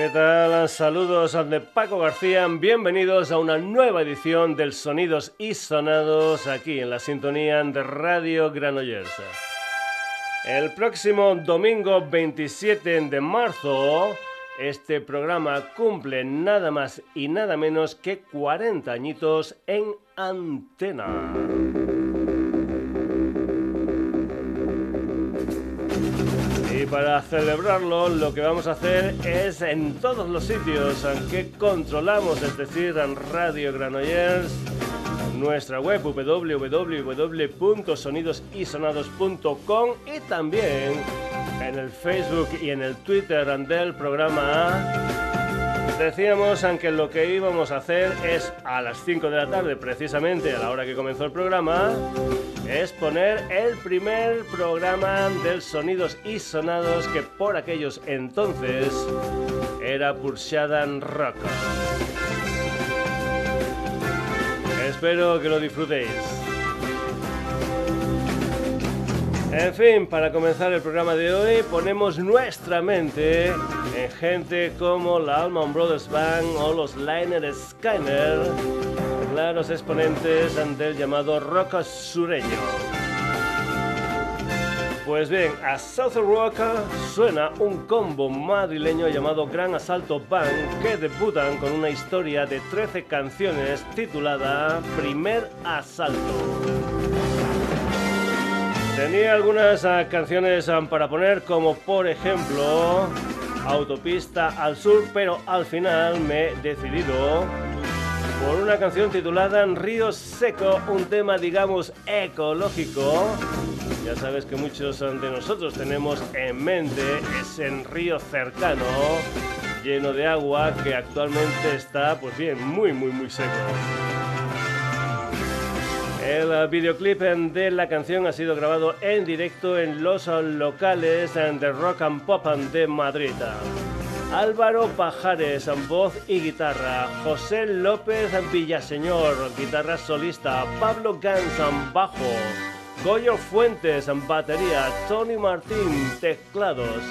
¿Qué tal? Saludos de Paco García. Bienvenidos a una nueva edición del Sonidos y Sonados aquí en la sintonía de Radio Granollers. El próximo domingo 27 de marzo, este programa cumple nada más y nada menos que 40 añitos en antena. Para celebrarlo lo que vamos a hacer es en todos los sitios que controlamos, es decir, en Radio Granollers, nuestra web www.sonidosisonados.com y también en el Facebook y en el Twitter del programa Decíamos aunque lo que íbamos a hacer es a las 5 de la tarde, precisamente a la hora que comenzó el programa, es poner el primer programa del Sonidos y Sonados que por aquellos entonces era Purshadan Rock. Espero que lo disfrutéis. En fin, para comenzar el programa de hoy ponemos nuestra mente en gente como la Allman Brothers Band o los Liner Skyner, claros exponentes del llamado rock sureño. Pues bien, a South Rock suena un combo madrileño llamado Gran Asalto Band que debutan con una historia de 13 canciones titulada Primer Asalto. Tenía algunas ah, canciones ah, para poner, como por ejemplo Autopista al Sur, pero al final me he decidido por una canción titulada Río Seco, un tema digamos ecológico. Ya sabes que muchos de nosotros tenemos en mente ese río cercano lleno de agua que actualmente está pues bien muy muy muy seco. El videoclip de la canción ha sido grabado en directo en los locales de Rock and Pop de Madrid. Álvaro Pajares, voz y guitarra. José López Villaseñor, guitarra solista. Pablo Gans, bajo. Goyo Fuentes, batería. Tony Martín, teclados.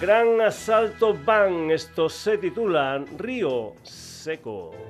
Gran Asalto Van, esto se titula Río Seco.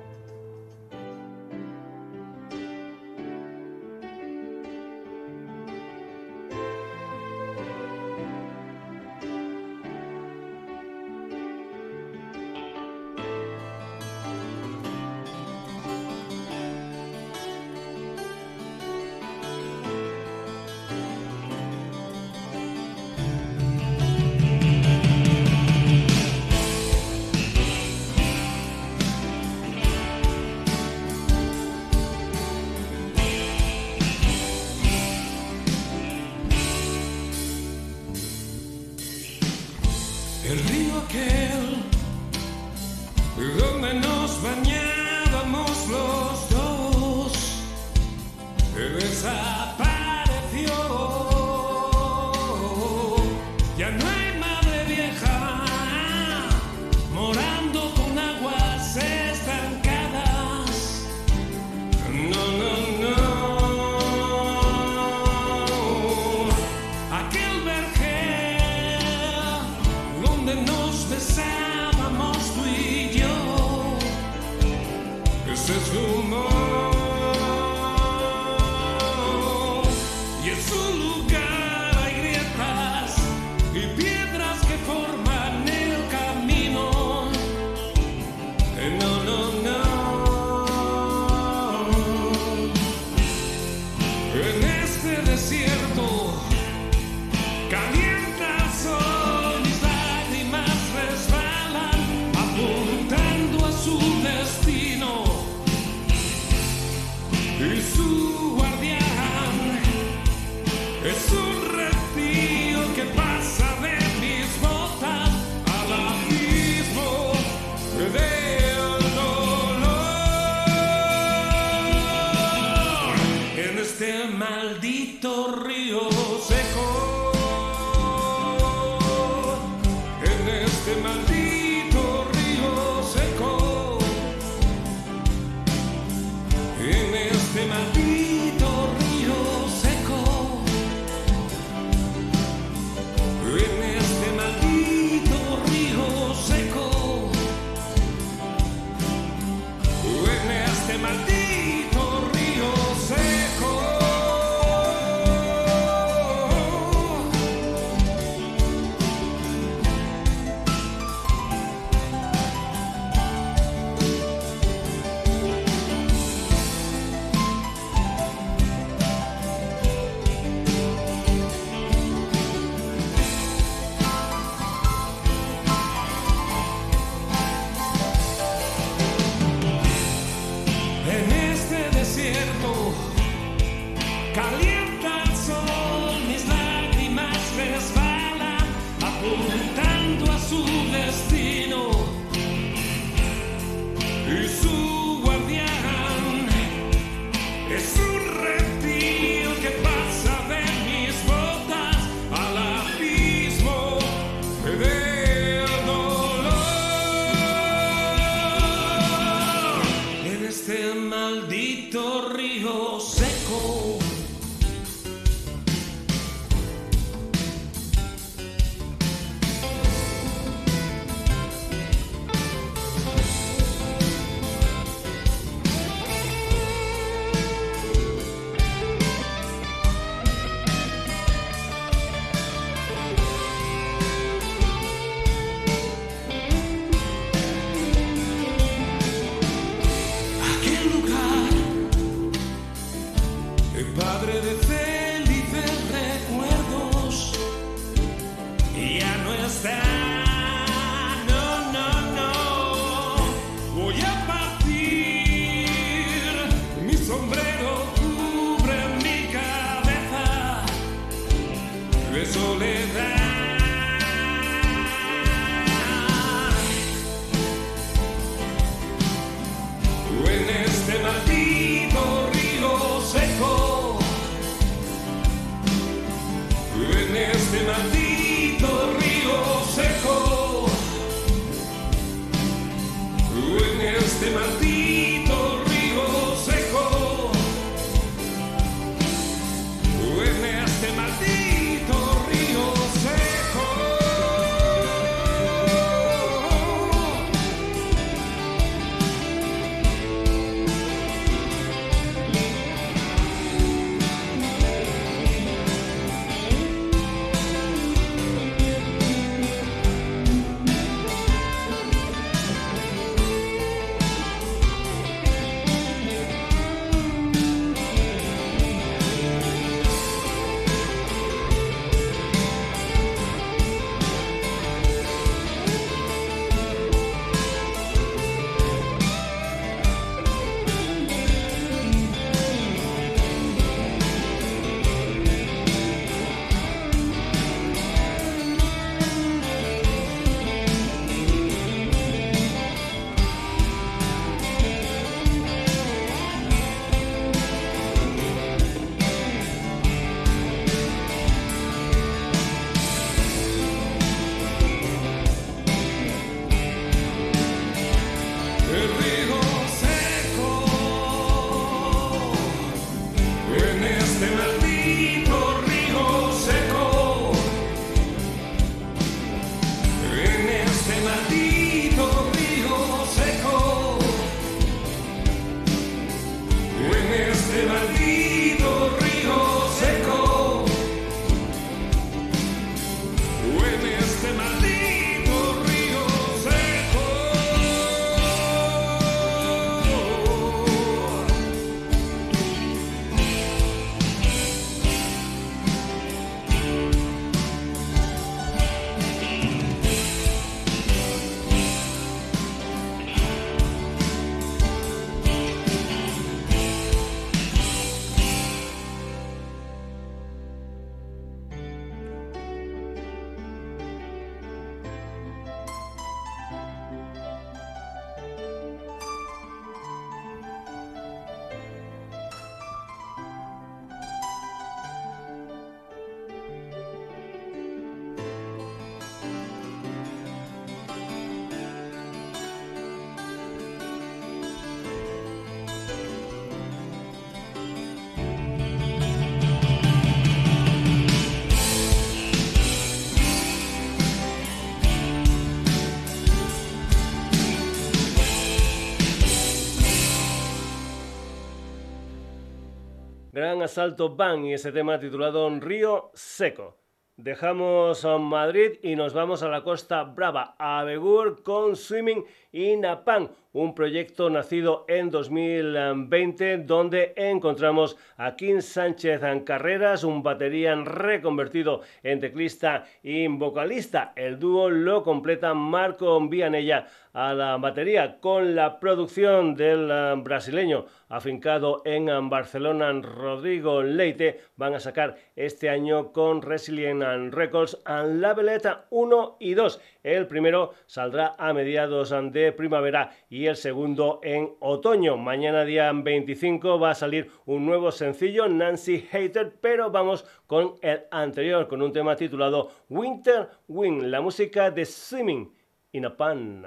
Asalto Bang y ese tema titulado Río Seco. Dejamos a Madrid y nos vamos a la Costa Brava, a Begur con Swimming in a Pan, un proyecto nacido en 2020 donde encontramos a Kim Sánchez en Carreras, un batería reconvertido en teclista y vocalista. El dúo lo completa Marco Vianella a la batería con la producción del eh, brasileño afincado en eh, Barcelona, Rodrigo Leite, van a sacar este año con Resilient Records and Labeleta 1 y 2. El primero saldrá a mediados de primavera y el segundo en otoño. Mañana día 25 va a salir un nuevo sencillo, Nancy Hater, pero vamos con el anterior, con un tema titulado Winter Wind, la música de Swimming in a Pan.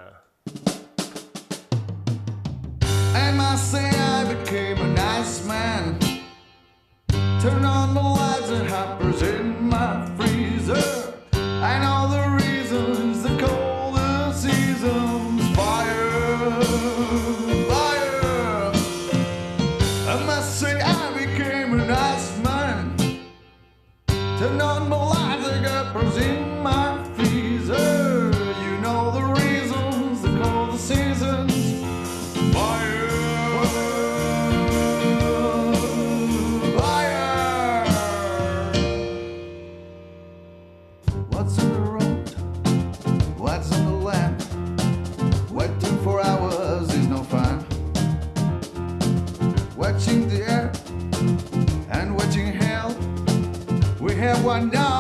one down.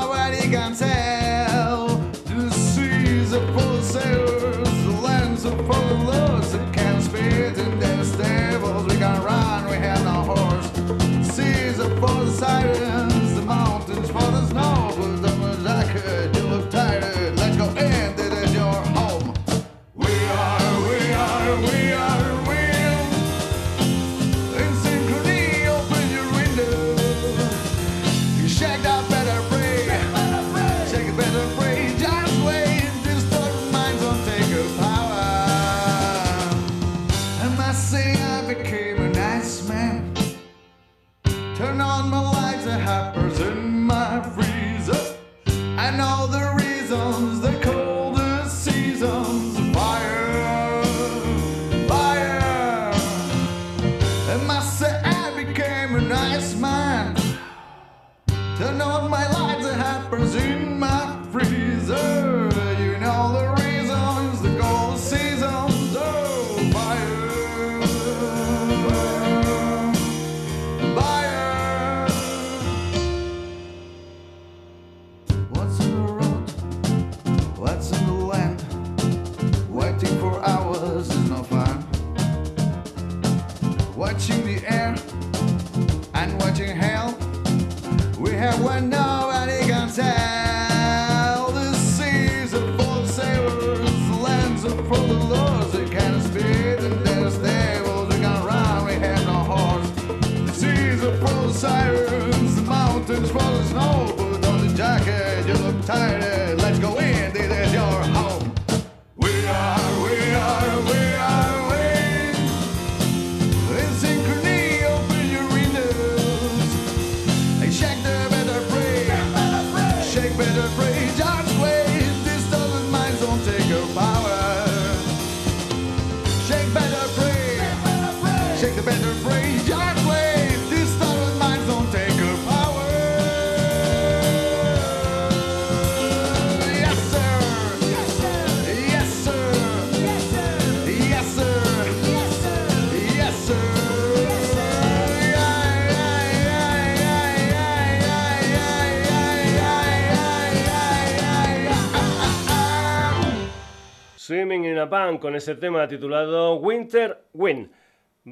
Con ese tema titulado Winter Wind.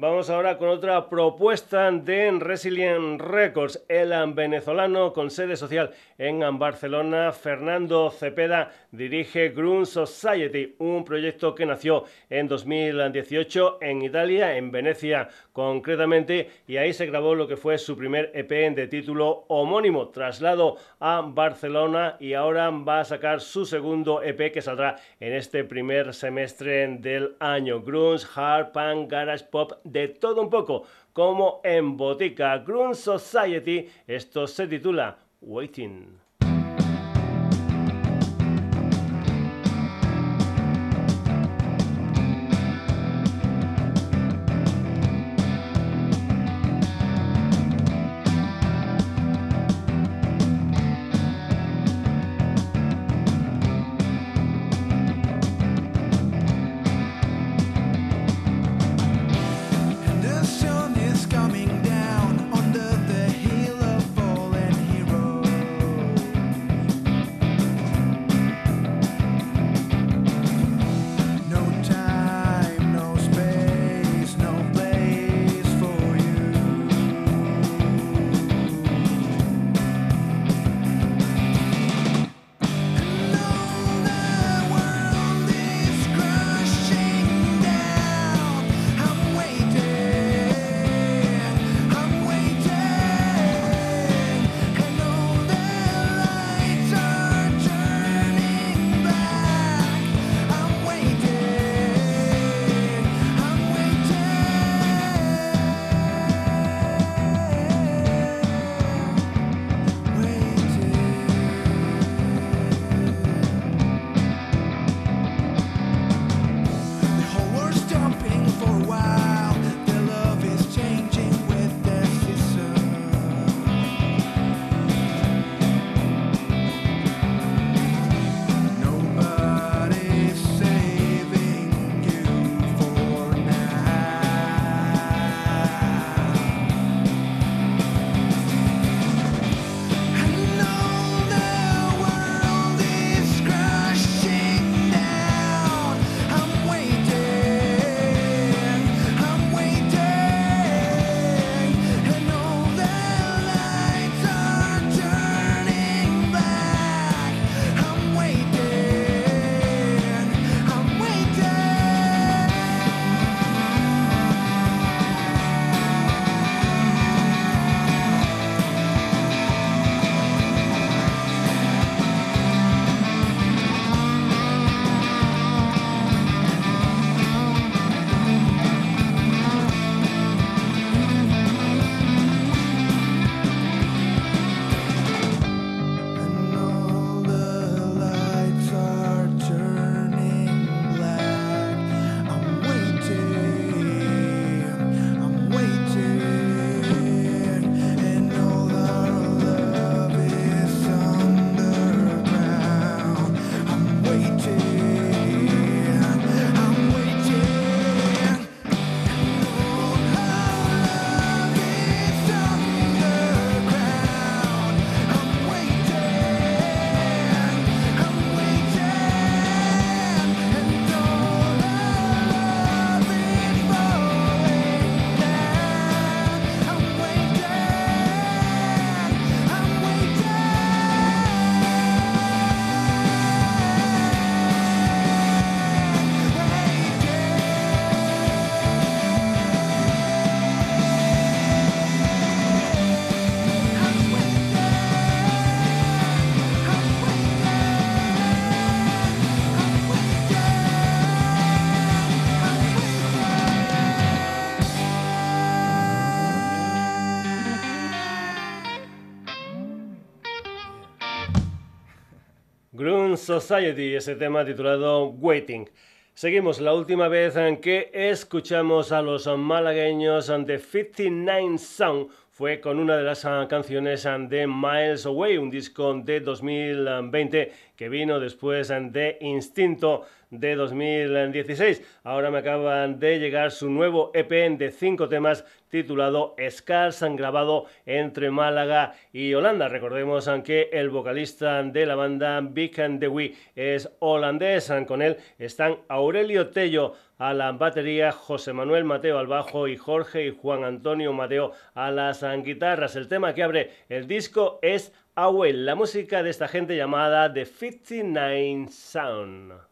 Vamos ahora con otra propuesta de Resilient Records. El venezolano con sede social en Barcelona, Fernando Cepeda, dirige Groom Society, un proyecto que nació en 2018 en Italia, en Venecia concretamente, y ahí se grabó lo que fue su primer EP de título homónimo, traslado a Barcelona y ahora va a sacar su segundo EP que saldrá en este primer semestre del año. Grunge, Hard Punk, Garage Pop, de todo un poco, como en Botica. Grunge Society, esto se titula Waiting. Society, ese tema titulado Waiting. Seguimos la última vez en que escuchamos a los malagueños de 59 Sound fue con una de las canciones de Miles Away, un disco de 2020 que vino después de Instinto de 2016. Ahora me acaban de llegar su nuevo EP de cinco temas titulado Scars, grabado entre Málaga y Holanda. Recordemos que el vocalista de la banda Big and the es holandés. Con él están Aurelio Tello a la batería, José Manuel Mateo al bajo y Jorge y Juan Antonio Mateo a las guitarras. El tema que abre el disco es Away, la música de esta gente llamada The 59 Sound.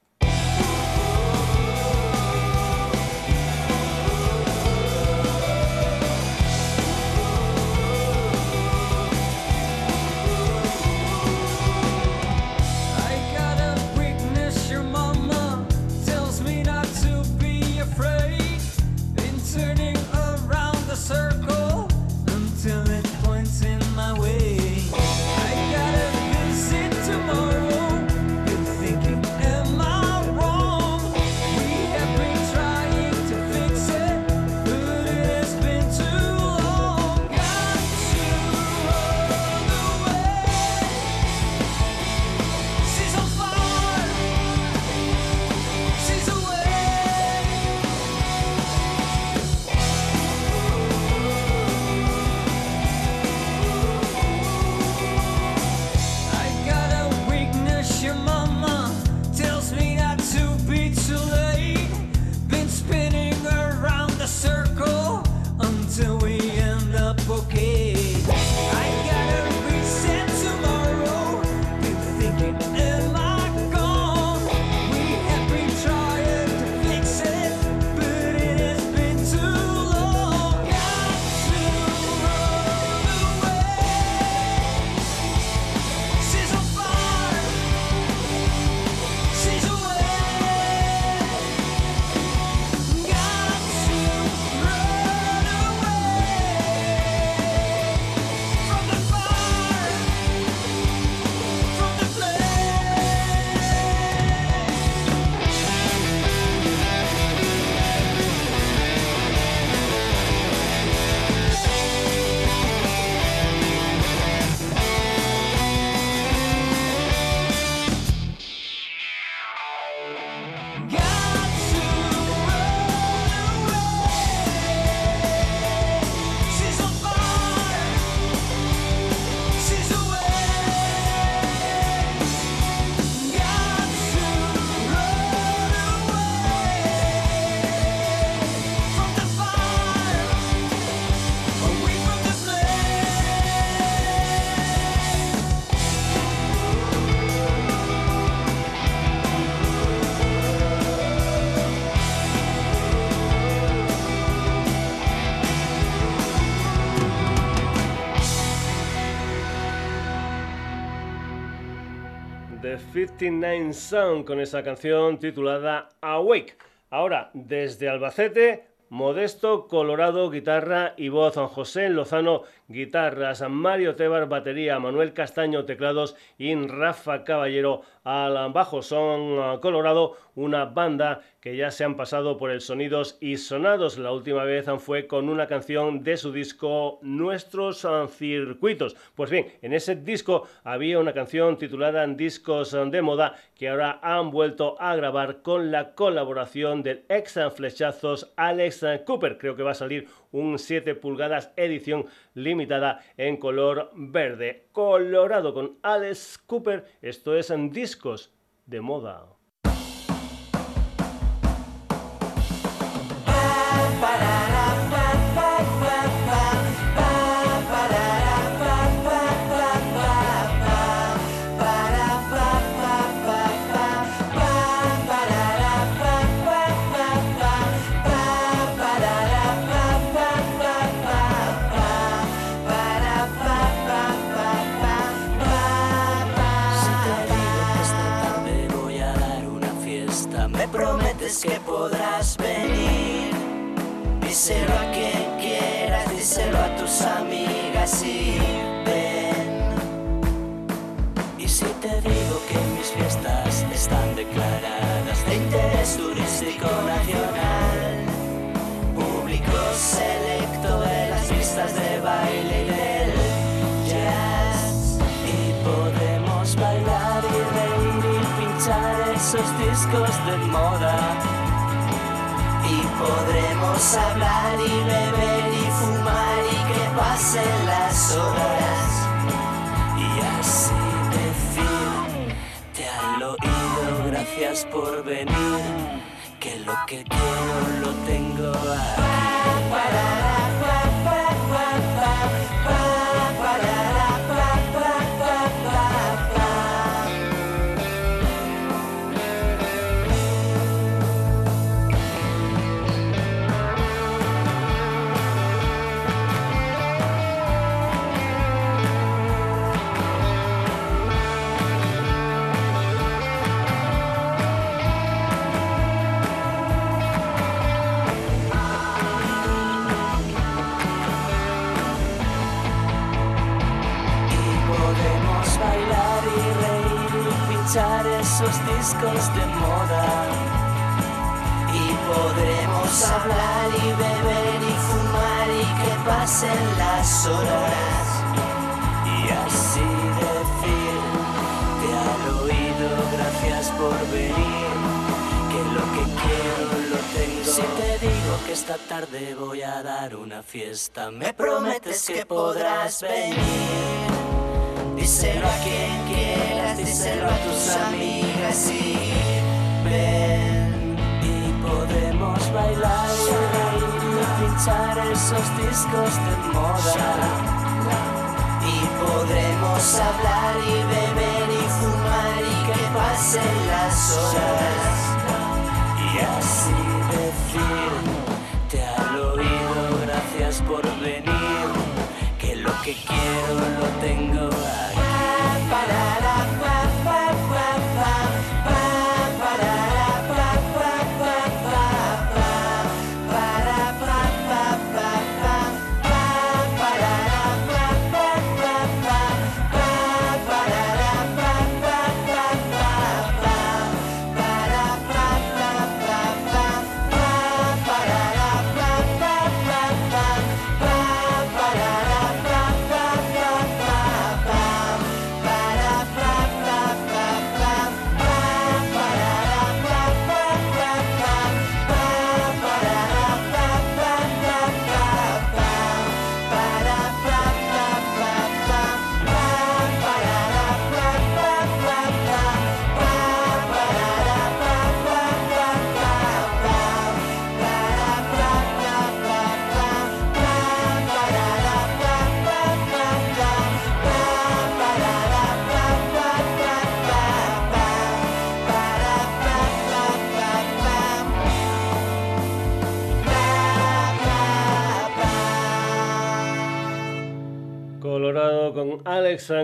59 Sound con esa canción titulada Awake. Ahora, desde Albacete, Modesto, Colorado, guitarra y voz, José Lozano, guitarras, Mario Tebar, batería, Manuel Castaño, teclados y Rafa Caballero al bajo. Son ah, Colorado, una banda que ya se han pasado por el Sonidos y Sonados. La última vez fue con una canción de su disco Nuestros Circuitos. Pues bien, en ese disco había una canción titulada Discos de Moda que ahora han vuelto a grabar con la colaboración del ex flechazos Alex Cooper. Creo que va a salir un 7 pulgadas edición limitada en color verde. Colorado con Alex Cooper. Esto es en discos de moda. Que podrás venir. Díselo a quien quieras, díselo a tus amigas y ven. Y si te digo que mis fiestas están declaradas de moda. Y podremos hablar y beber y fumar y que pasen las horas. Y así decirte al oído gracias por venir, que lo que quiero lo tengo aquí. Esos discos de moda. Y podremos hablar y beber y fumar y que pasen las horas. Y así decirte al oído gracias por venir, que lo que quiero lo tengo. Si te digo que esta tarde voy a dar una fiesta, me prometes que podrás venir. Díselo a quien quieras, díselo a tus amigas y ven. Y podemos bailar y pinchar esos discos de moda. Y podremos hablar y beber y fumar y que pasen las horas. Y así decirte al oído gracias por venir, que lo que quiero lo tengo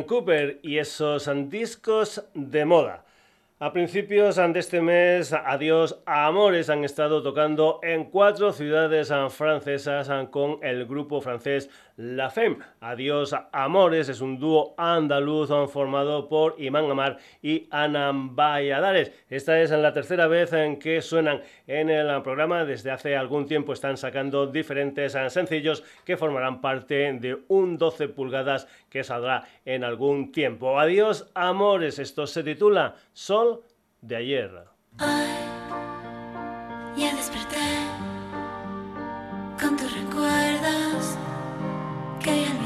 Cooper y esos discos de moda. A principios de este mes, Adiós Amores han estado tocando en cuatro ciudades francesas con el grupo francés La Femme. Adiós Amores es un dúo andaluz formado por Imán Amar y Ana Valladares. Esta es la tercera vez en que suenan en el programa. Desde hace algún tiempo están sacando diferentes sencillos que formarán parte de un 12 pulgadas que saldrá en algún tiempo. Adiós Amores, esto se titula Sol de ayer. Con tus recuerdos que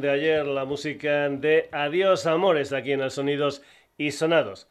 de ayer, la música de Adiós Amores aquí en el Sonidos y Sonados.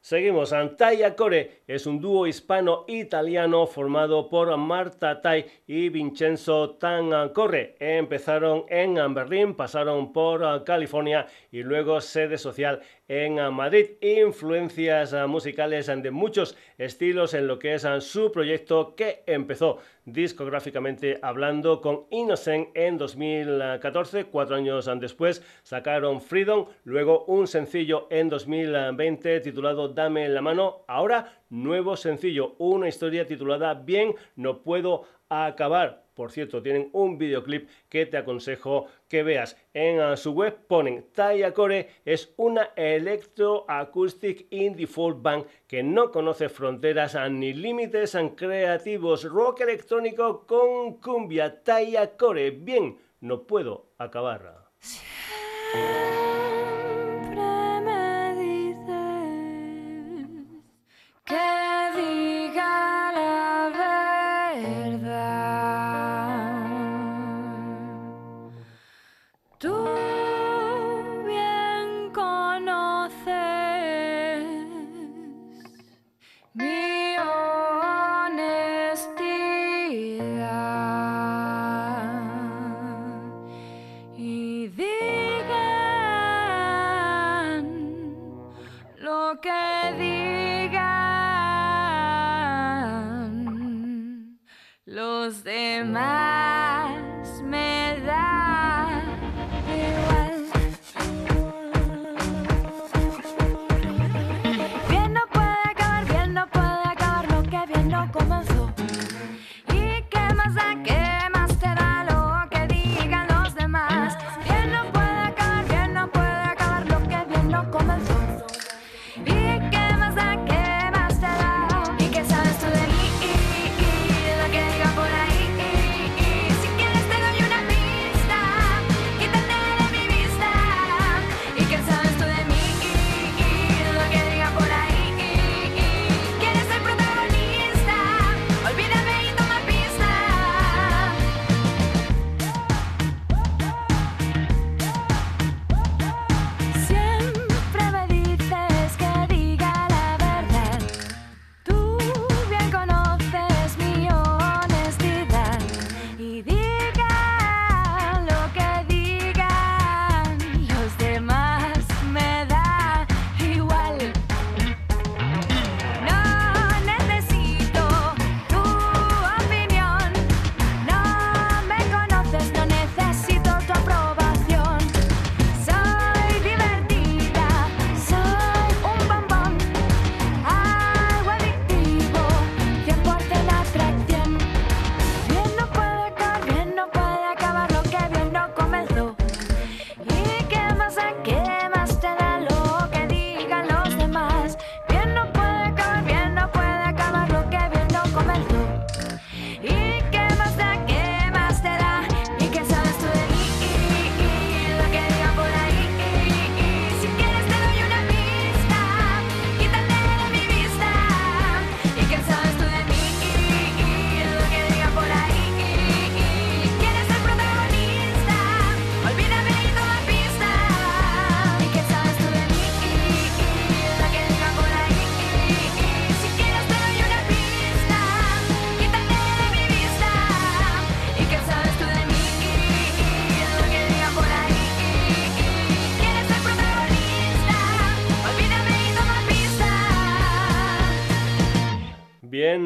Seguimos, Antaya Core es un dúo hispano-italiano formado por Marta Tai y Vincenzo Tancorre. Empezaron en Berlín, pasaron por California y luego sede social en Madrid. Influencias musicales de muchos estilos en lo que es su proyecto que empezó discográficamente hablando con Innocent en 2014. Cuatro años después sacaron Freedom, luego un sencillo en 2020 titulado Dame la mano. Ahora nuevo sencillo, una historia titulada Bien, no puedo acabar. Por cierto, tienen un videoclip que te aconsejo que veas. En ah, su web ponen Taya Core es una electroacoustic indie folk band que no conoce fronteras ni límites creativos. Rock electrónico con cumbia. Taya Core. Bien, no puedo acabar.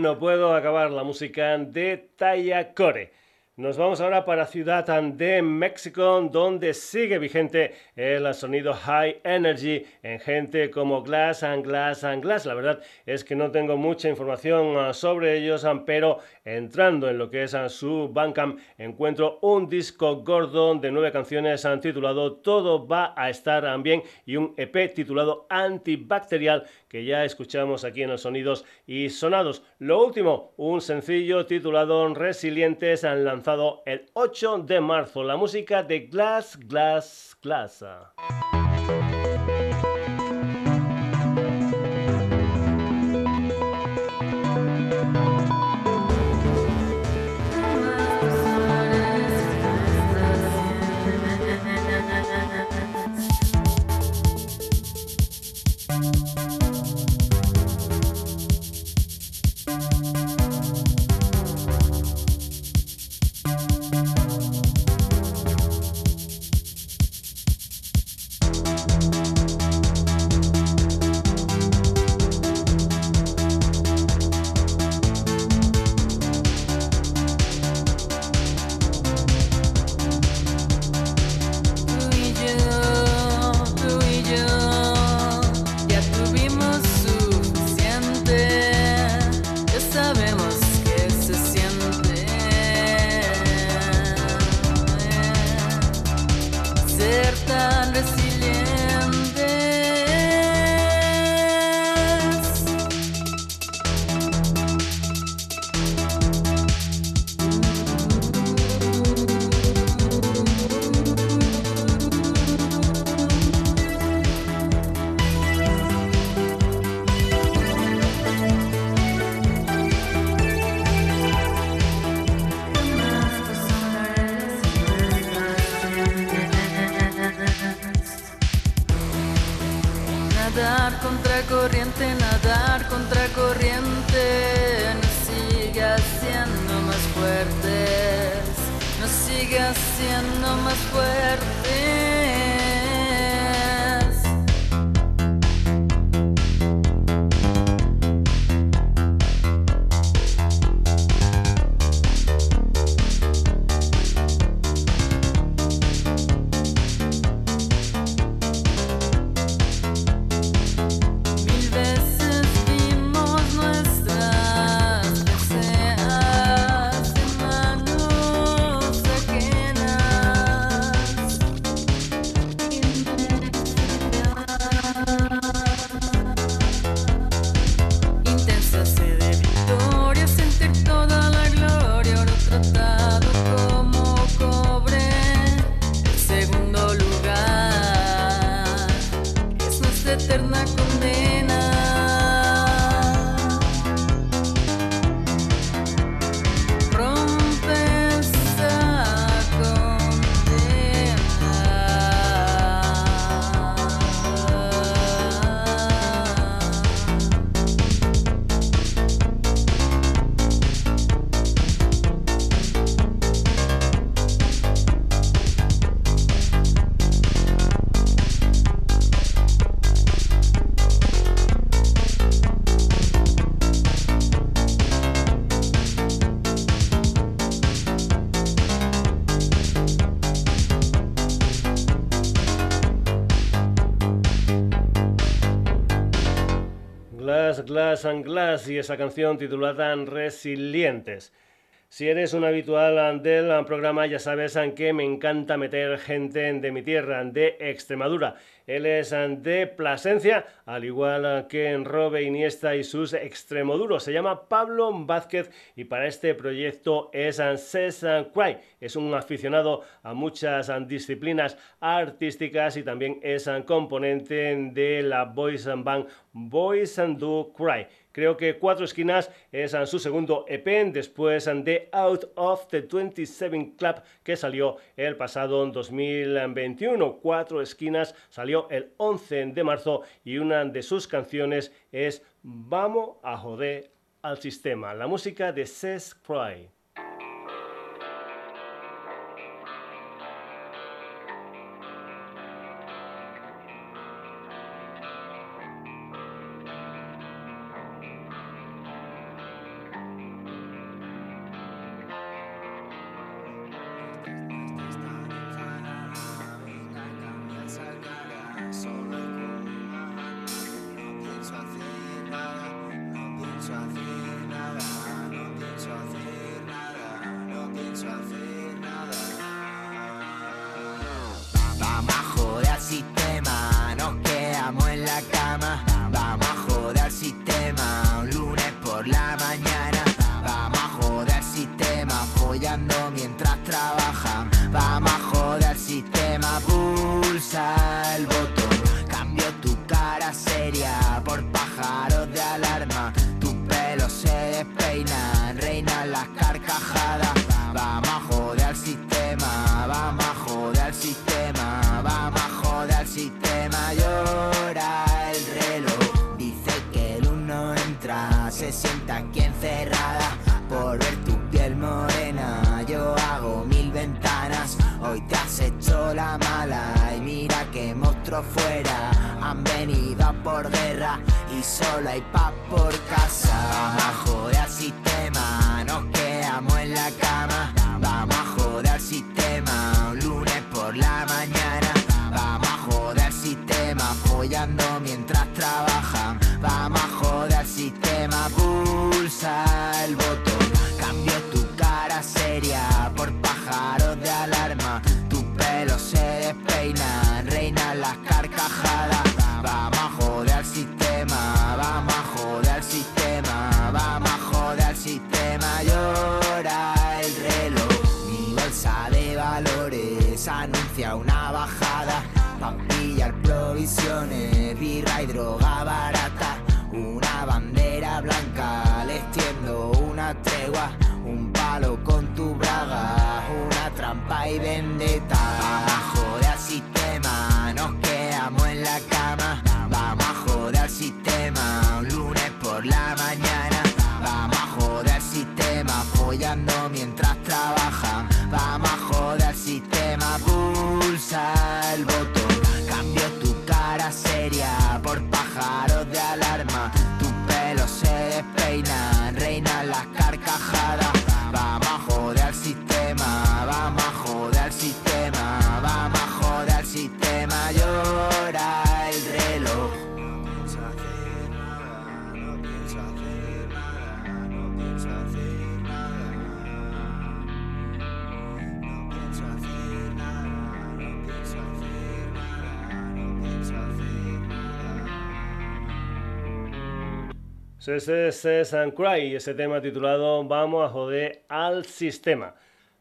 No puedo acabar la música de Taya Core. Nos vamos ahora para Ciudad de México, donde sigue vigente el sonido High Energy en gente como Glass and Glass and Glass. La verdad es que no tengo mucha información ah, sobre ellos, ah, pero entrando en lo que es ah, su Bandcamp encuentro un disco gordo de nueve canciones titulado Todo va a estar bien y un EP titulado Antibacterial que ya escuchamos aquí en los sonidos y sonados. Lo último, un sencillo titulado Resilientes, han lanzado el 8 de marzo. La música de Glass, Glass, Glass. Glass and Glass y esa canción titulada Resilientes. Si eres un habitual del programa ya sabes que me encanta meter gente de mi tierra, de Extremadura. Él es de Plasencia, al igual que en Robe Iniesta y sus extremoduros. Se llama Pablo Vázquez y para este proyecto es Says Cry. Es un aficionado a muchas disciplinas artísticas y también es componente de la voice band Boys and Do Cry. Creo que Cuatro Esquinas es su segundo EP después de Out of the 27 Club que salió el pasado 2021. Cuatro Esquinas salió el 11 de marzo y una de sus canciones es Vamos a joder al sistema, la música de Seth Cry. Ses and Cry, ese tema titulado Vamos a joder al sistema.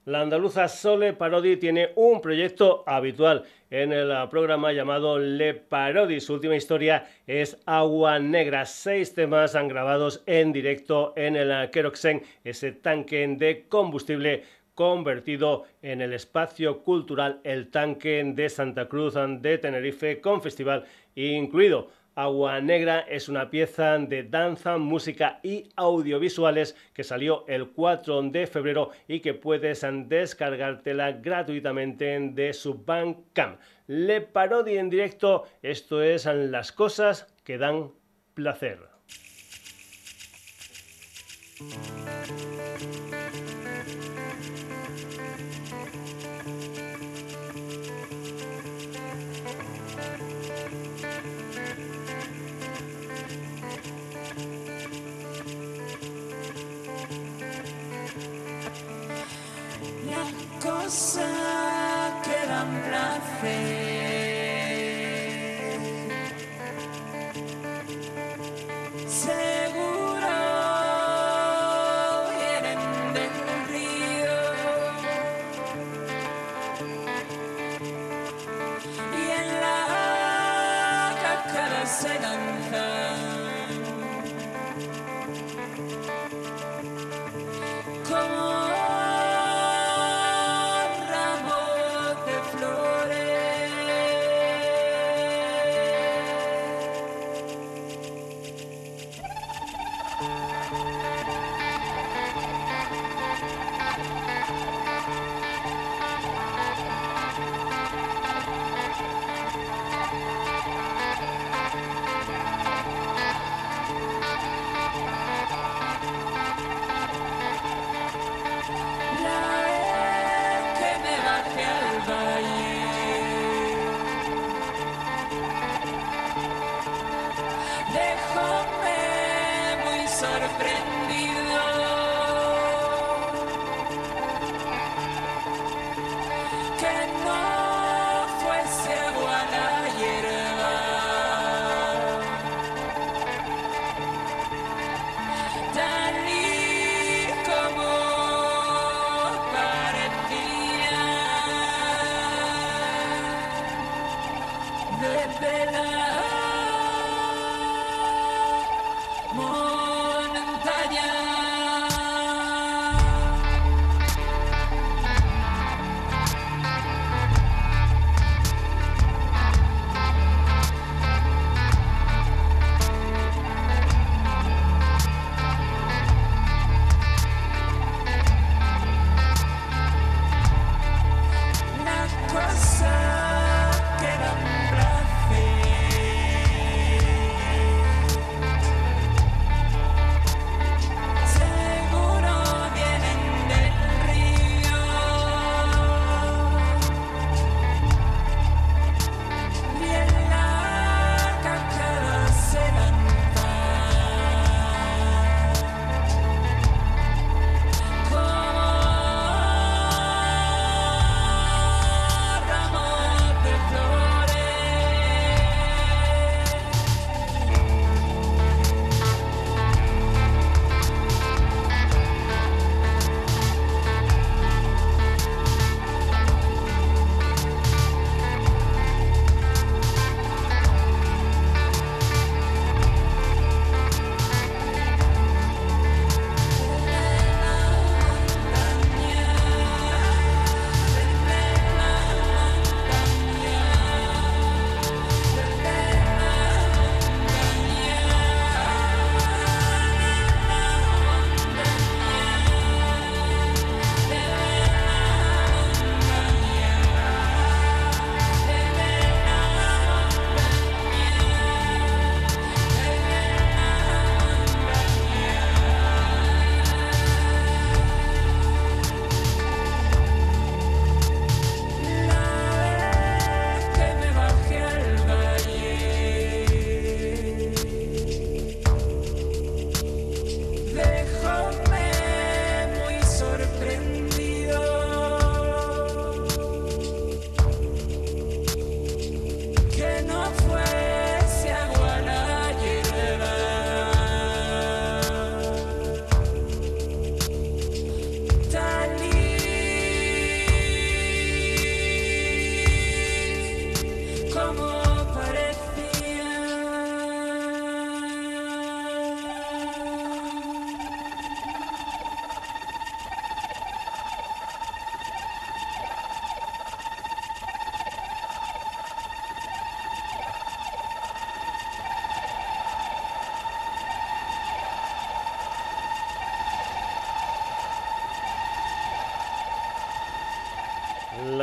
La andaluza Sole Parodi tiene un proyecto habitual en el programa llamado Le Parodi. Su última historia es Agua Negra. Seis temas han grabados en directo en el Keroxen, ese tanque de combustible convertido en el espacio cultural El Tanque de Santa Cruz de Tenerife con festival incluido. Agua Negra es una pieza de danza, música y audiovisuales que salió el 4 de febrero y que puedes descargártela gratuitamente de su Bandcamp. Le parodia en directo, esto es las cosas que dan placer. de velar.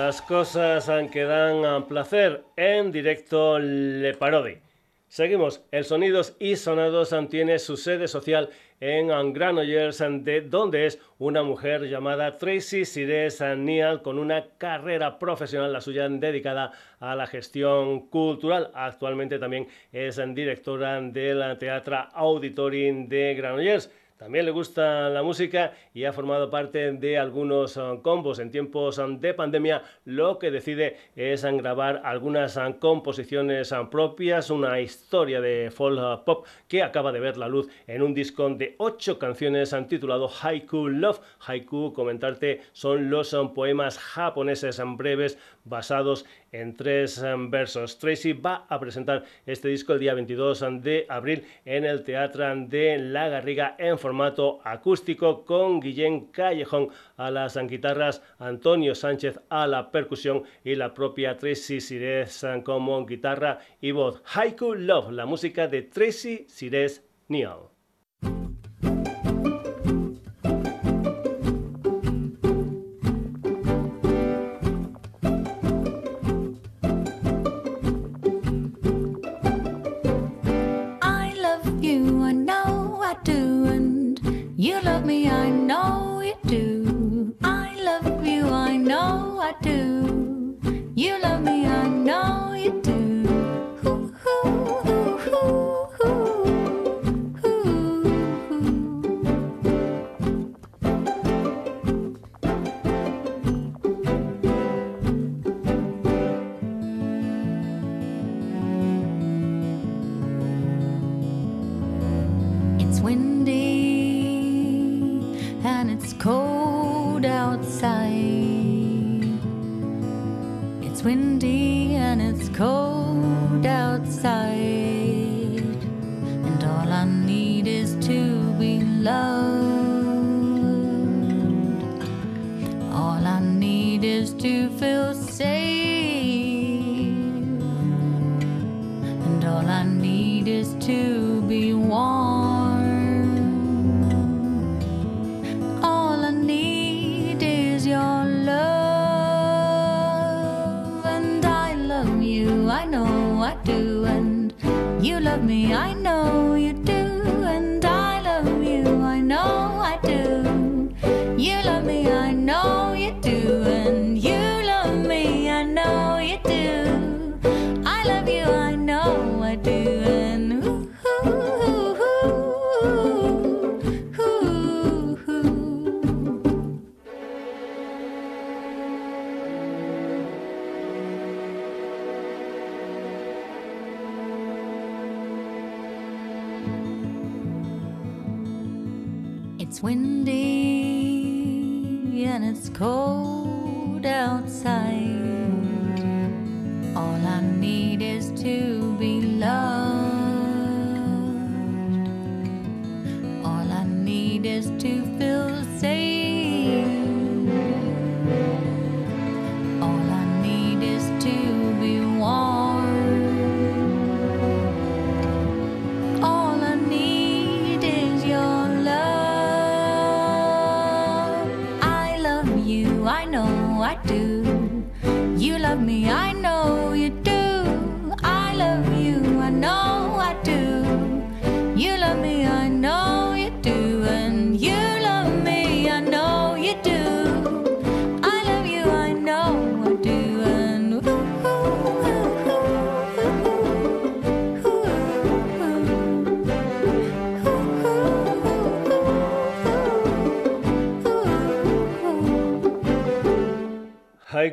Las cosas que dan placer en directo Le Parodi. Seguimos, el Sonidos y Sonados tiene su sede social en Granollers, de donde es una mujer llamada Tracy Sires Neal con una carrera profesional, la suya dedicada a la gestión cultural. Actualmente también es directora del Teatro Auditorium de Granollers. También le gusta la música y ha formado parte de algunos uh, combos en tiempos um, de pandemia. Lo que decide es um, grabar algunas composiciones propias, una historia de folk pop que acaba de ver la luz en un disco de ocho canciones titulado Haiku Love. Haiku, comentarte, son los poemas japoneses breves basados tres em, versos. Tracy va a presentar este disco el día 22 de abril en el Teatro de La Garriga en formato acústico con Guillén Callejón a las guitarras, Antonio Sánchez a la percusión y la propia Tracy Sires como guitarra y voz. Haiku Love, la música de Tracy Sires Neal. love me, I know.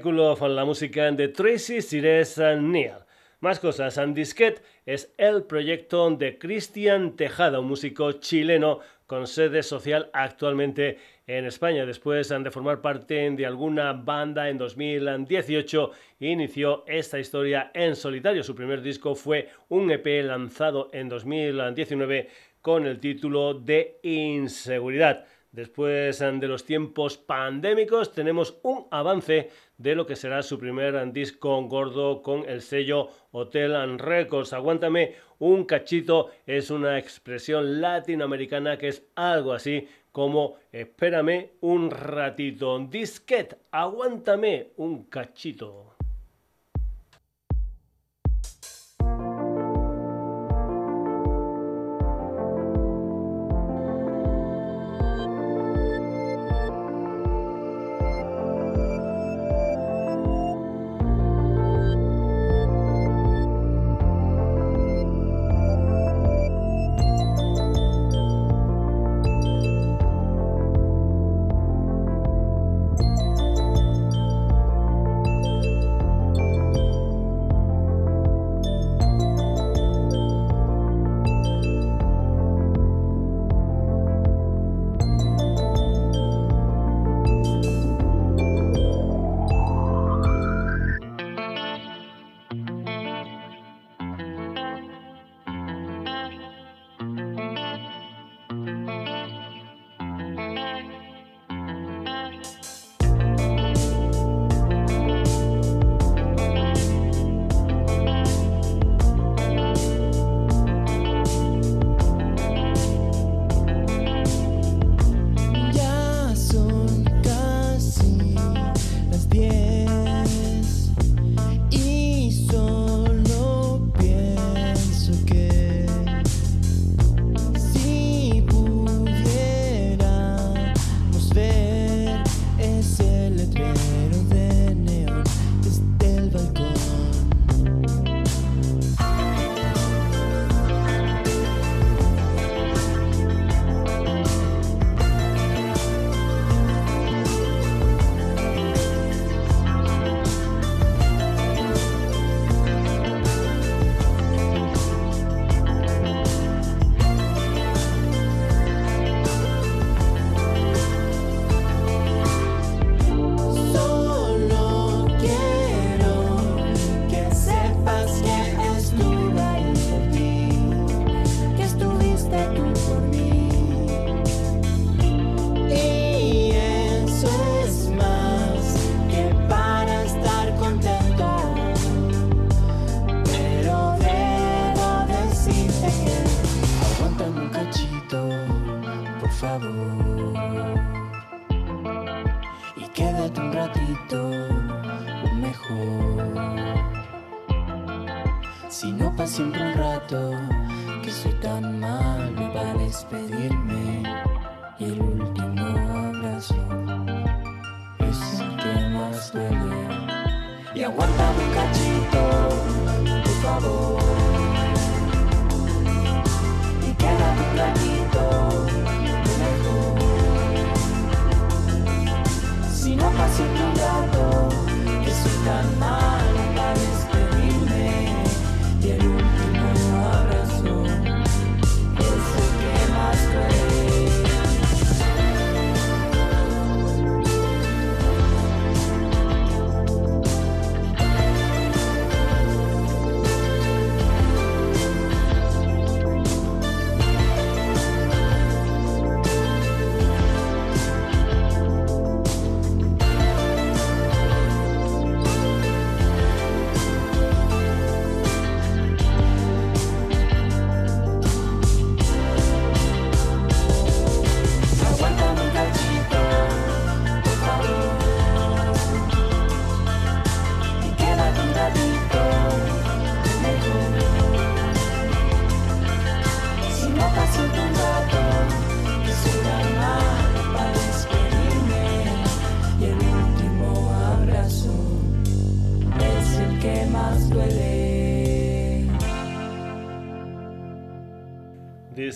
Con la música de Tracy Cires Neal. Más cosas, Disquet es el proyecto de Cristian Tejada, un músico chileno con sede social actualmente en España. Después de formar parte de alguna banda en 2018, inició esta historia en solitario. Su primer disco fue un EP lanzado en 2019 con el título de Inseguridad. Después de los tiempos pandémicos tenemos un avance de lo que será su primer disco gordo con el sello Hotel Records. Aguántame un cachito es una expresión latinoamericana que es algo así como Espérame un ratito. Disquet, aguántame un cachito.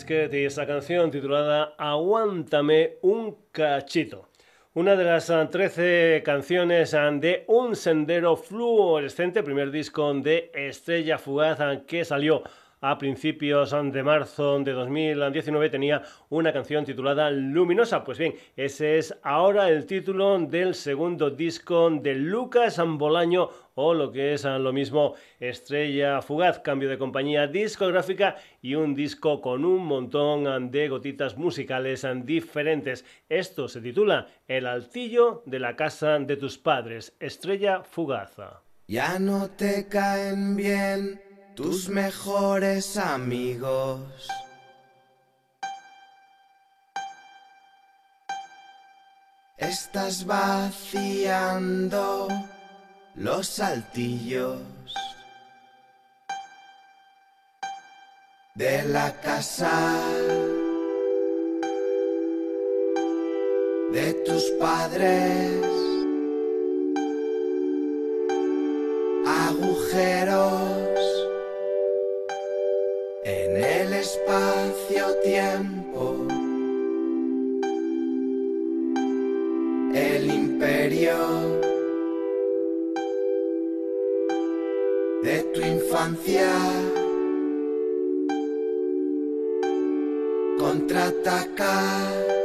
De esa canción titulada Aguántame un cachito. Una de las 13 ah, canciones ah, de Un Sendero Fluorescente, primer disco de Estrella Fugaz ah, que salió a principios de marzo de 2019 tenía una canción titulada Luminosa. Pues bien, ese es ahora el título del segundo disco de Lucas Bolaño o lo que es lo mismo Estrella Fugaz, cambio de compañía discográfica y un disco con un montón de gotitas musicales diferentes. Esto se titula El altillo de la casa de tus padres, Estrella Fugaz. Ya no te caen bien tus mejores amigos. Estás vaciando los saltillos de la casa de tus padres. Agujeros espacio-tiempo. El imperio de tu infancia. contraatacar.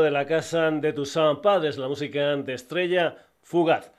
De la casa de tus padres, la música de estrella fugaz.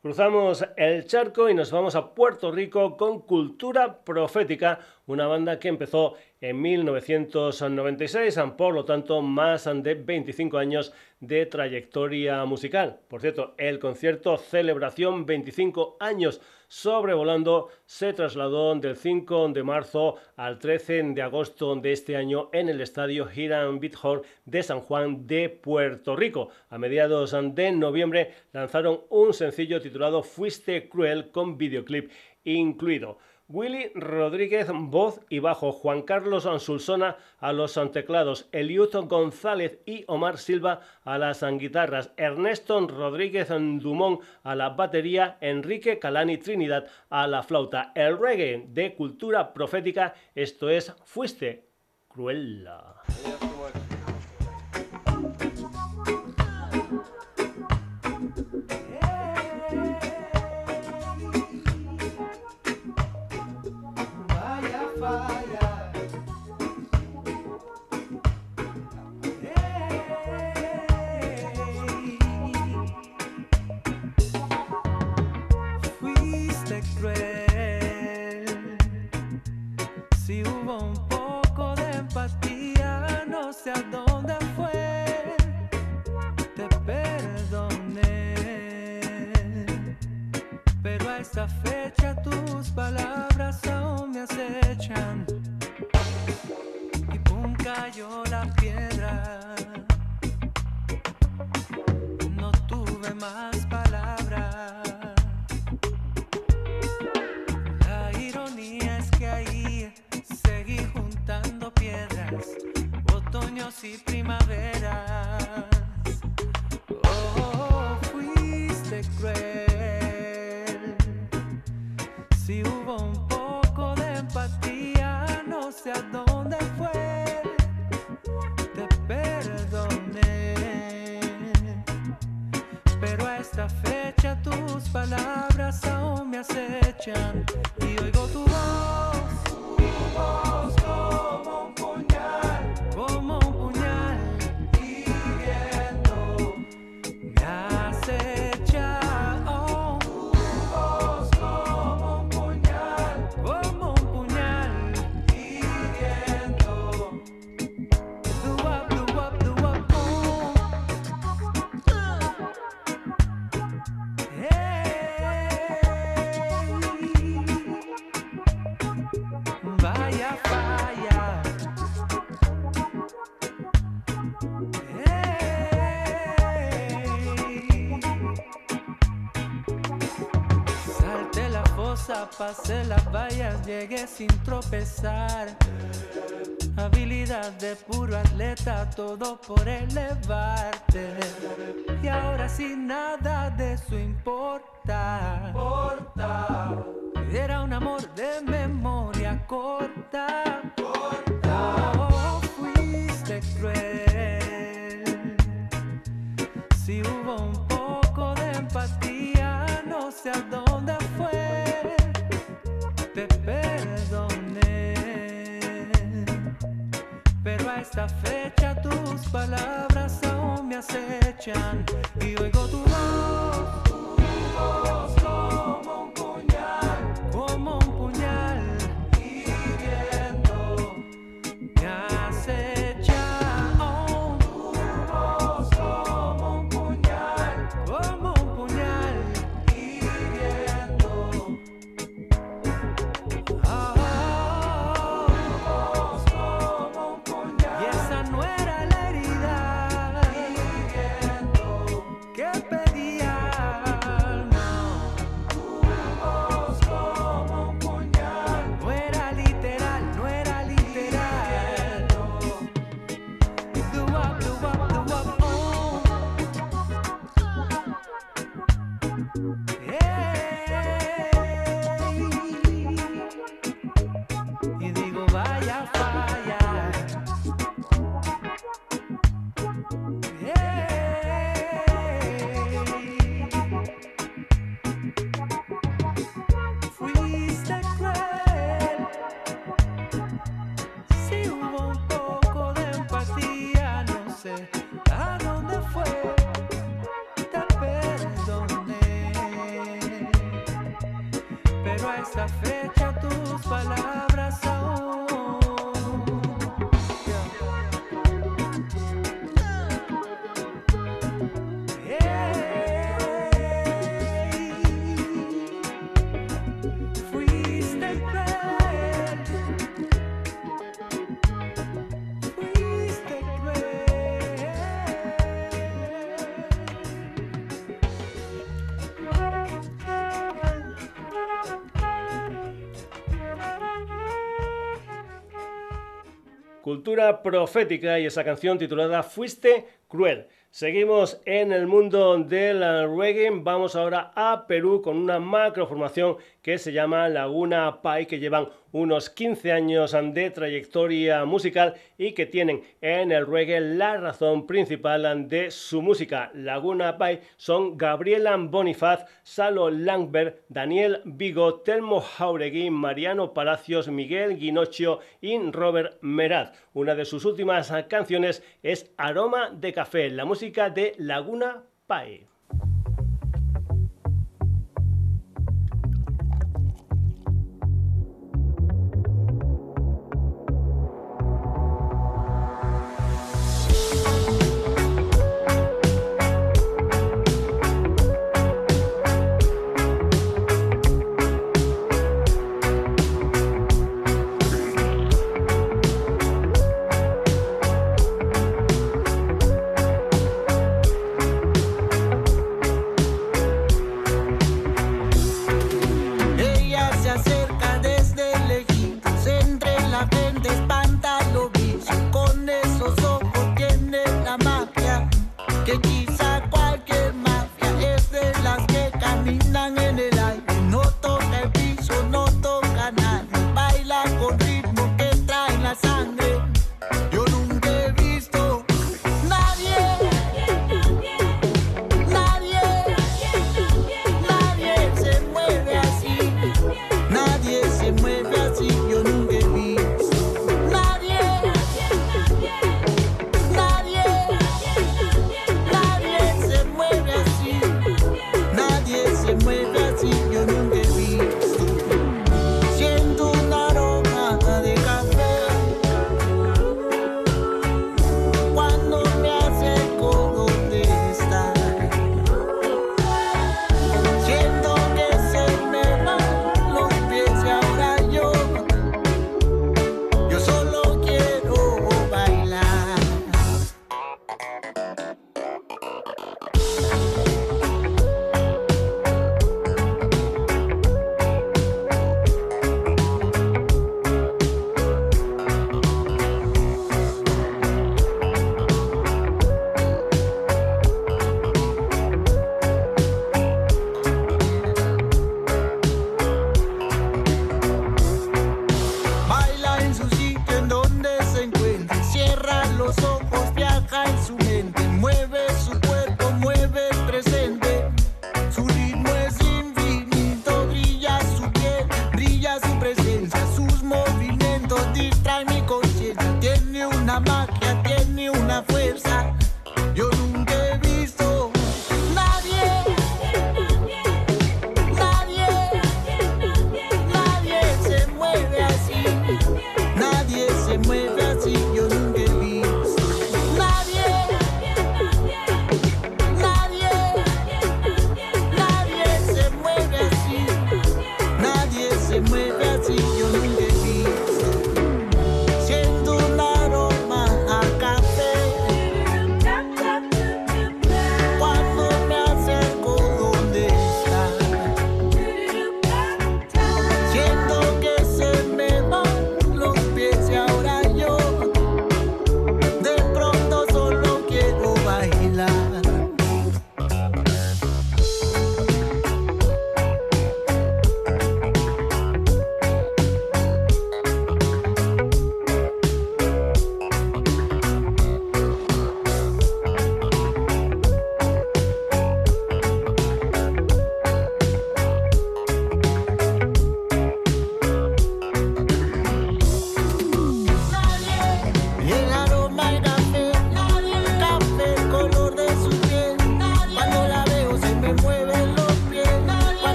Cruzamos el charco y nos vamos a Puerto Rico con Cultura Profética, una banda que empezó en 1996, por lo tanto más de 25 años de trayectoria musical. Por cierto, el concierto Celebración 25 años sobrevolando se trasladó del 5 de marzo al 13 de agosto de este año en el estadio Hiram Bithorn de San Juan de Puerto Rico. A mediados de noviembre lanzaron un sencillo titulado Fuiste cruel con videoclip incluido. Willy Rodríguez, voz y bajo, Juan Carlos Ansulsona a los teclados, Eliuto González y Omar Silva a las guitarras, Ernesto Rodríguez Dumont a la batería, Enrique Calani Trinidad a la flauta. El reggae de cultura profética, esto es Fuiste Cruella. Pasé las vallas, llegué sin tropezar. Habilidad de puro atleta, todo por elevarte. Y ahora sin nada de eso importa. Era un amor de memoria corta. Oh, fuiste cruel. Si hubo palabras aún me acechan y oigo tu Cultura profética y esa canción titulada Fuiste cruel. Seguimos en el mundo del reggae. Vamos ahora a Perú con una macroformación que se llama Laguna Pai, que llevan unos 15 años de trayectoria musical y que tienen en el reggae la razón principal de su música. Laguna Pai son Gabriela Bonifaz, Salo Langbert, Daniel Vigo, Telmo Jauregui, Mariano Palacios, Miguel Guinocho y Robert Meraz. Una de sus últimas canciones es Aroma de Café, la música de Laguna Pai.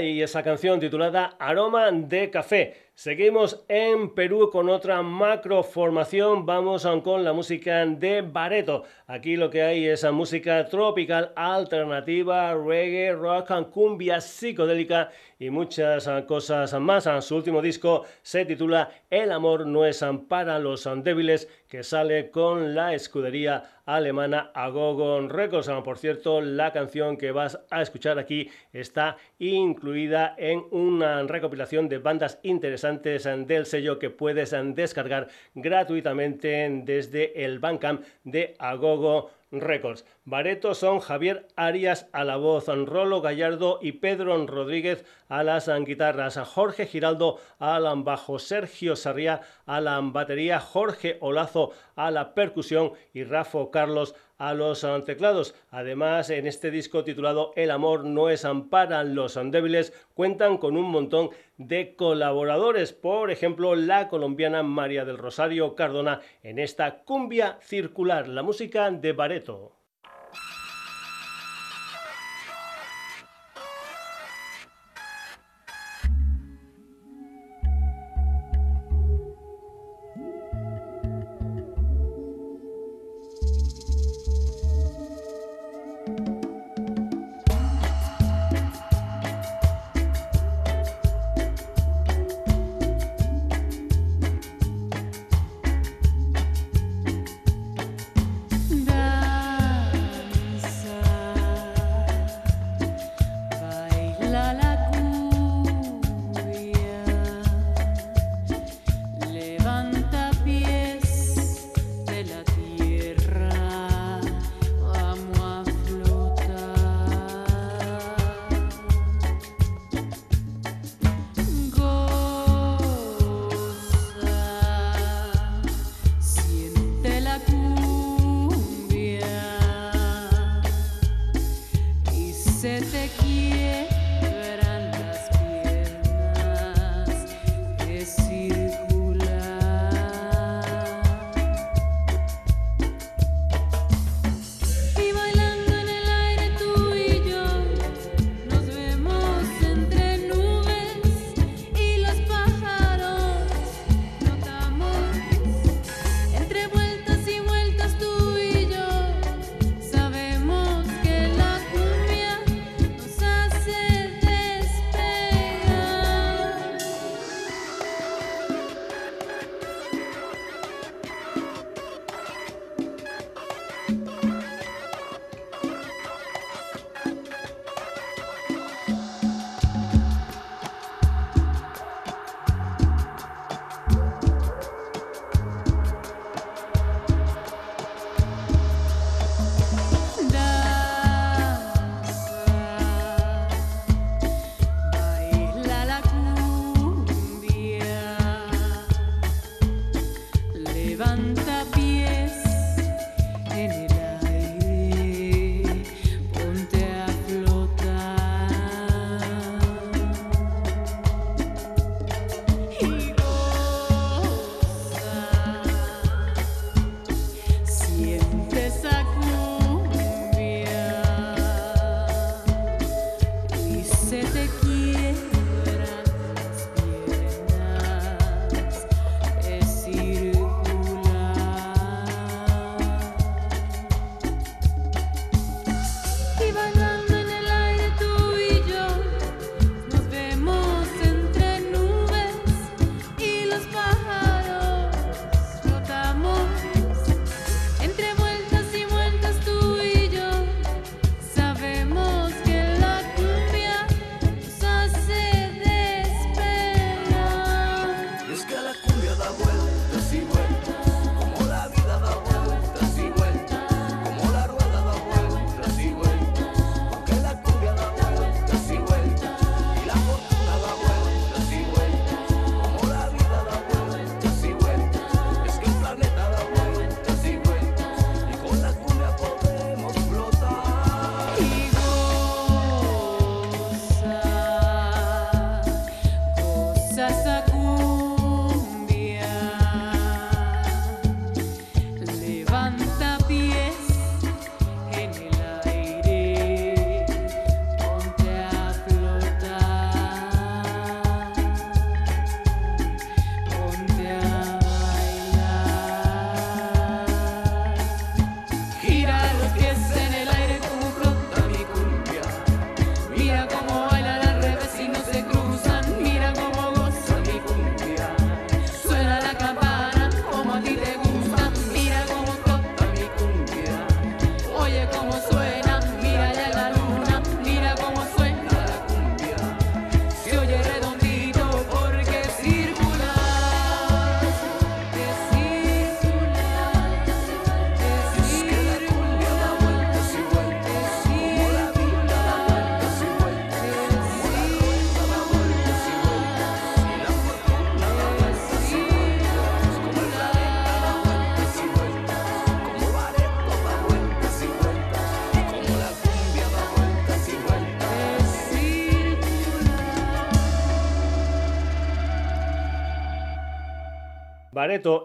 Y esa canción titulada Aroma de Café. Seguimos en Perú con otra macro formación. Vamos con la música de Bareto. Aquí lo que hay es música tropical, alternativa, reggae, rock, cumbia psicodélica y muchas cosas más. Su último disco se titula El amor no es para los débiles, que sale con la escudería alemana Agogo Records. Por cierto, la canción que vas a escuchar aquí está incluida en una recopilación de bandas interesantes del sello que puedes descargar gratuitamente desde el Bandcamp de Records. Bareto son Javier Arias a la voz, Rolo Gallardo y Pedro Rodríguez a las guitarras, Jorge Giraldo a la bajo, Sergio Sarria a la batería, Jorge Olazo a la percusión y Rafa Carlos a los teclados. Además, en este disco titulado El amor no es para los débiles, cuentan con un montón de colaboradores, por ejemplo, la colombiana María del Rosario Cardona en esta cumbia circular, la música de Bareto.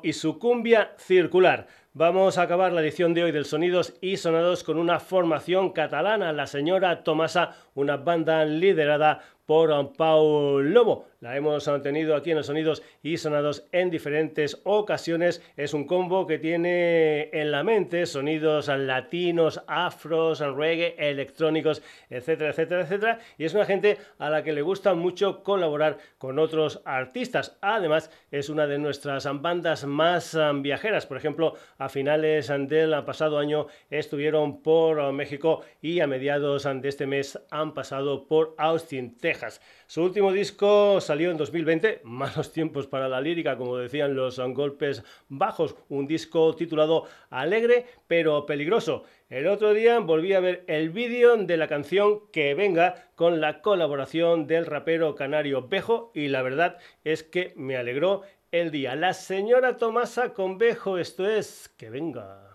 Y su cumbia circular. Vamos a acabar la edición de hoy del Sonidos y Sonados con una formación catalana, la señora Tomasa, una banda liderada por Paul Lobo. La hemos tenido aquí en los sonidos y sonados en diferentes ocasiones. Es un combo que tiene en la mente sonidos latinos, afros, reggae, electrónicos, etcétera, etcétera, etcétera. Y es una gente a la que le gusta mucho colaborar con otros artistas. Además, es una de nuestras bandas más viajeras. Por ejemplo, a finales del pasado año estuvieron por México y a mediados de este mes han pasado por Austin, Texas. Su último disco salió en 2020, malos tiempos para la lírica, como decían los golpes bajos, un disco titulado Alegre pero peligroso. El otro día volví a ver el vídeo de la canción Que venga con la colaboración del rapero canario Bejo y la verdad es que me alegró el día. La señora Tomasa con Bejo, esto es Que venga.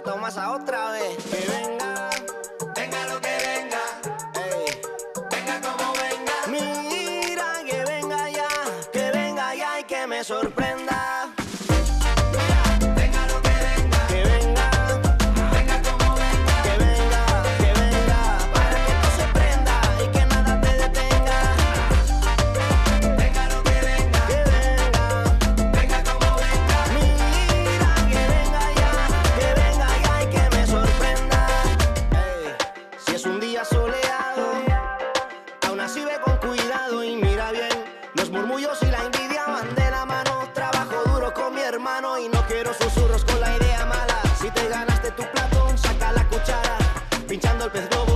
Tomas a otra vez. golpes.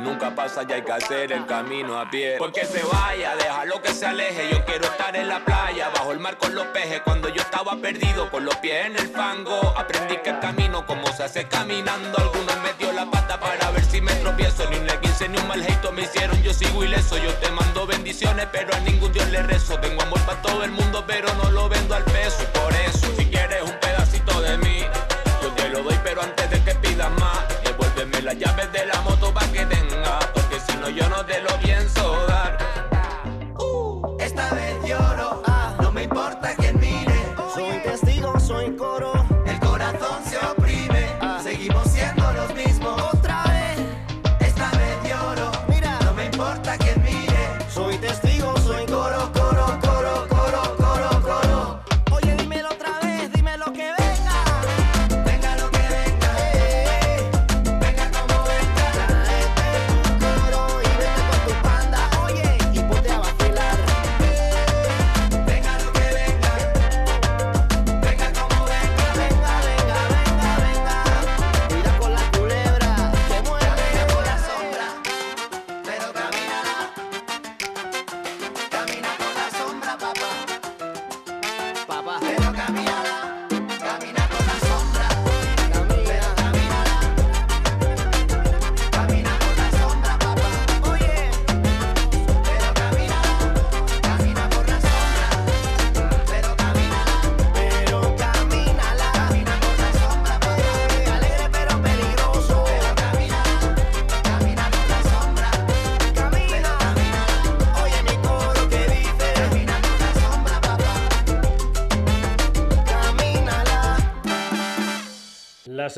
Nunca pasa y hay que hacer el camino a pie. Porque se vaya, déjalo que se aleje. Yo quiero estar en la playa, bajo el mar con los pejes. Cuando yo estaba perdido, con los pies en el fango, aprendí que el camino, como se hace caminando. Algunos me la pata para ver si me tropiezo. Ni un le 15 ni un mal jeito me hicieron, yo sigo ileso. Yo te mando bendiciones, pero a ningún Dios le rezo. Tengo amor para todo el mundo, pero no lo vendo al peso. por eso, si quieres un te doy, pero antes de que pidas más, devuélveme las llaves de la moto para que tenga yo no te lo pienso dar.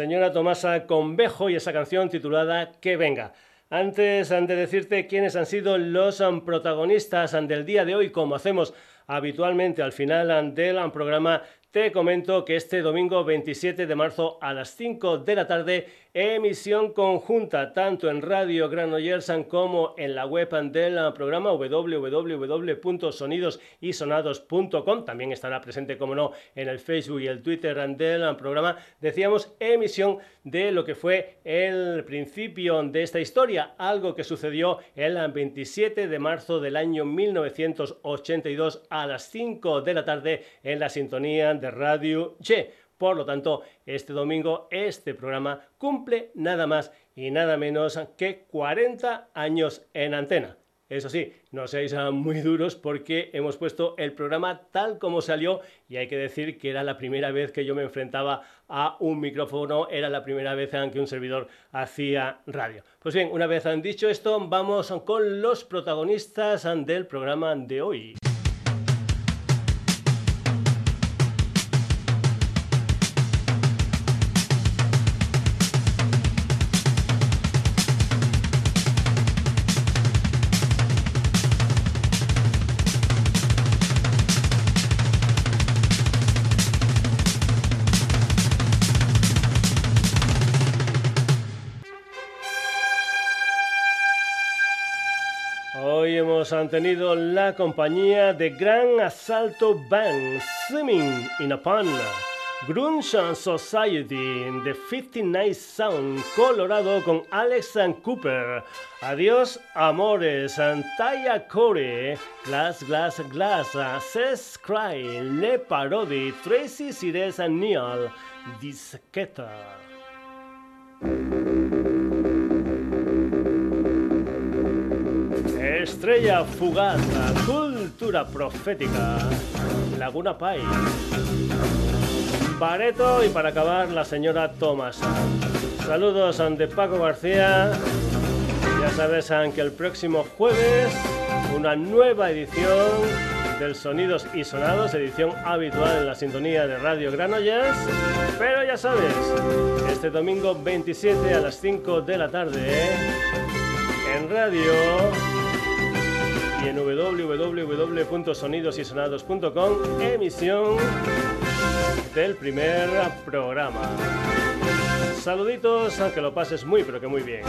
Señora Tomasa Convejo y esa canción titulada Que venga. Antes de decirte quiénes han sido los protagonistas del día de hoy, como hacemos habitualmente al final del programa, te comento que este domingo 27 de marzo a las 5 de la tarde emisión conjunta tanto en Radio Granollers como en la web del programa www.sonidosysonados.com. También estará presente, como no, en el Facebook y el Twitter del programa. Decíamos emisión de lo que fue el principio de esta historia, algo que sucedió el 27 de marzo del año 1982 a las 5 de la tarde en la sintonía de Radio Che. Por lo tanto, este domingo este programa cumple nada más y nada menos que 40 años en antena. Eso sí, no seáis muy duros porque hemos puesto el programa tal como salió y hay que decir que era la primera vez que yo me enfrentaba a un micrófono, era la primera vez en que un servidor hacía radio. Pues bien, una vez han dicho esto, vamos con los protagonistas del programa de hoy. Han tenido la compañía de Gran Asalto Band, Swimming in a Pond, Grunge Society, The 59 Sound, Colorado con Alex and Cooper, Adiós Amores, Antaya Core, Glass Glass Glass, Cess Cry, Le Parody, Tracy Cires and Neil, Disqueta. Estrella fugaz, cultura profética, Laguna Pai. Bareto y para acabar la señora Tomasa. Saludos ante Paco García. Ya sabes que el próximo jueves una nueva edición del Sonidos y Sonados, edición habitual en la sintonía de Radio Granollers. Pero ya sabes, este domingo 27 a las 5 de la tarde en radio y en www.sonidosysonados.com emisión del primer programa. Saluditos, aunque lo pases muy pero que muy bien.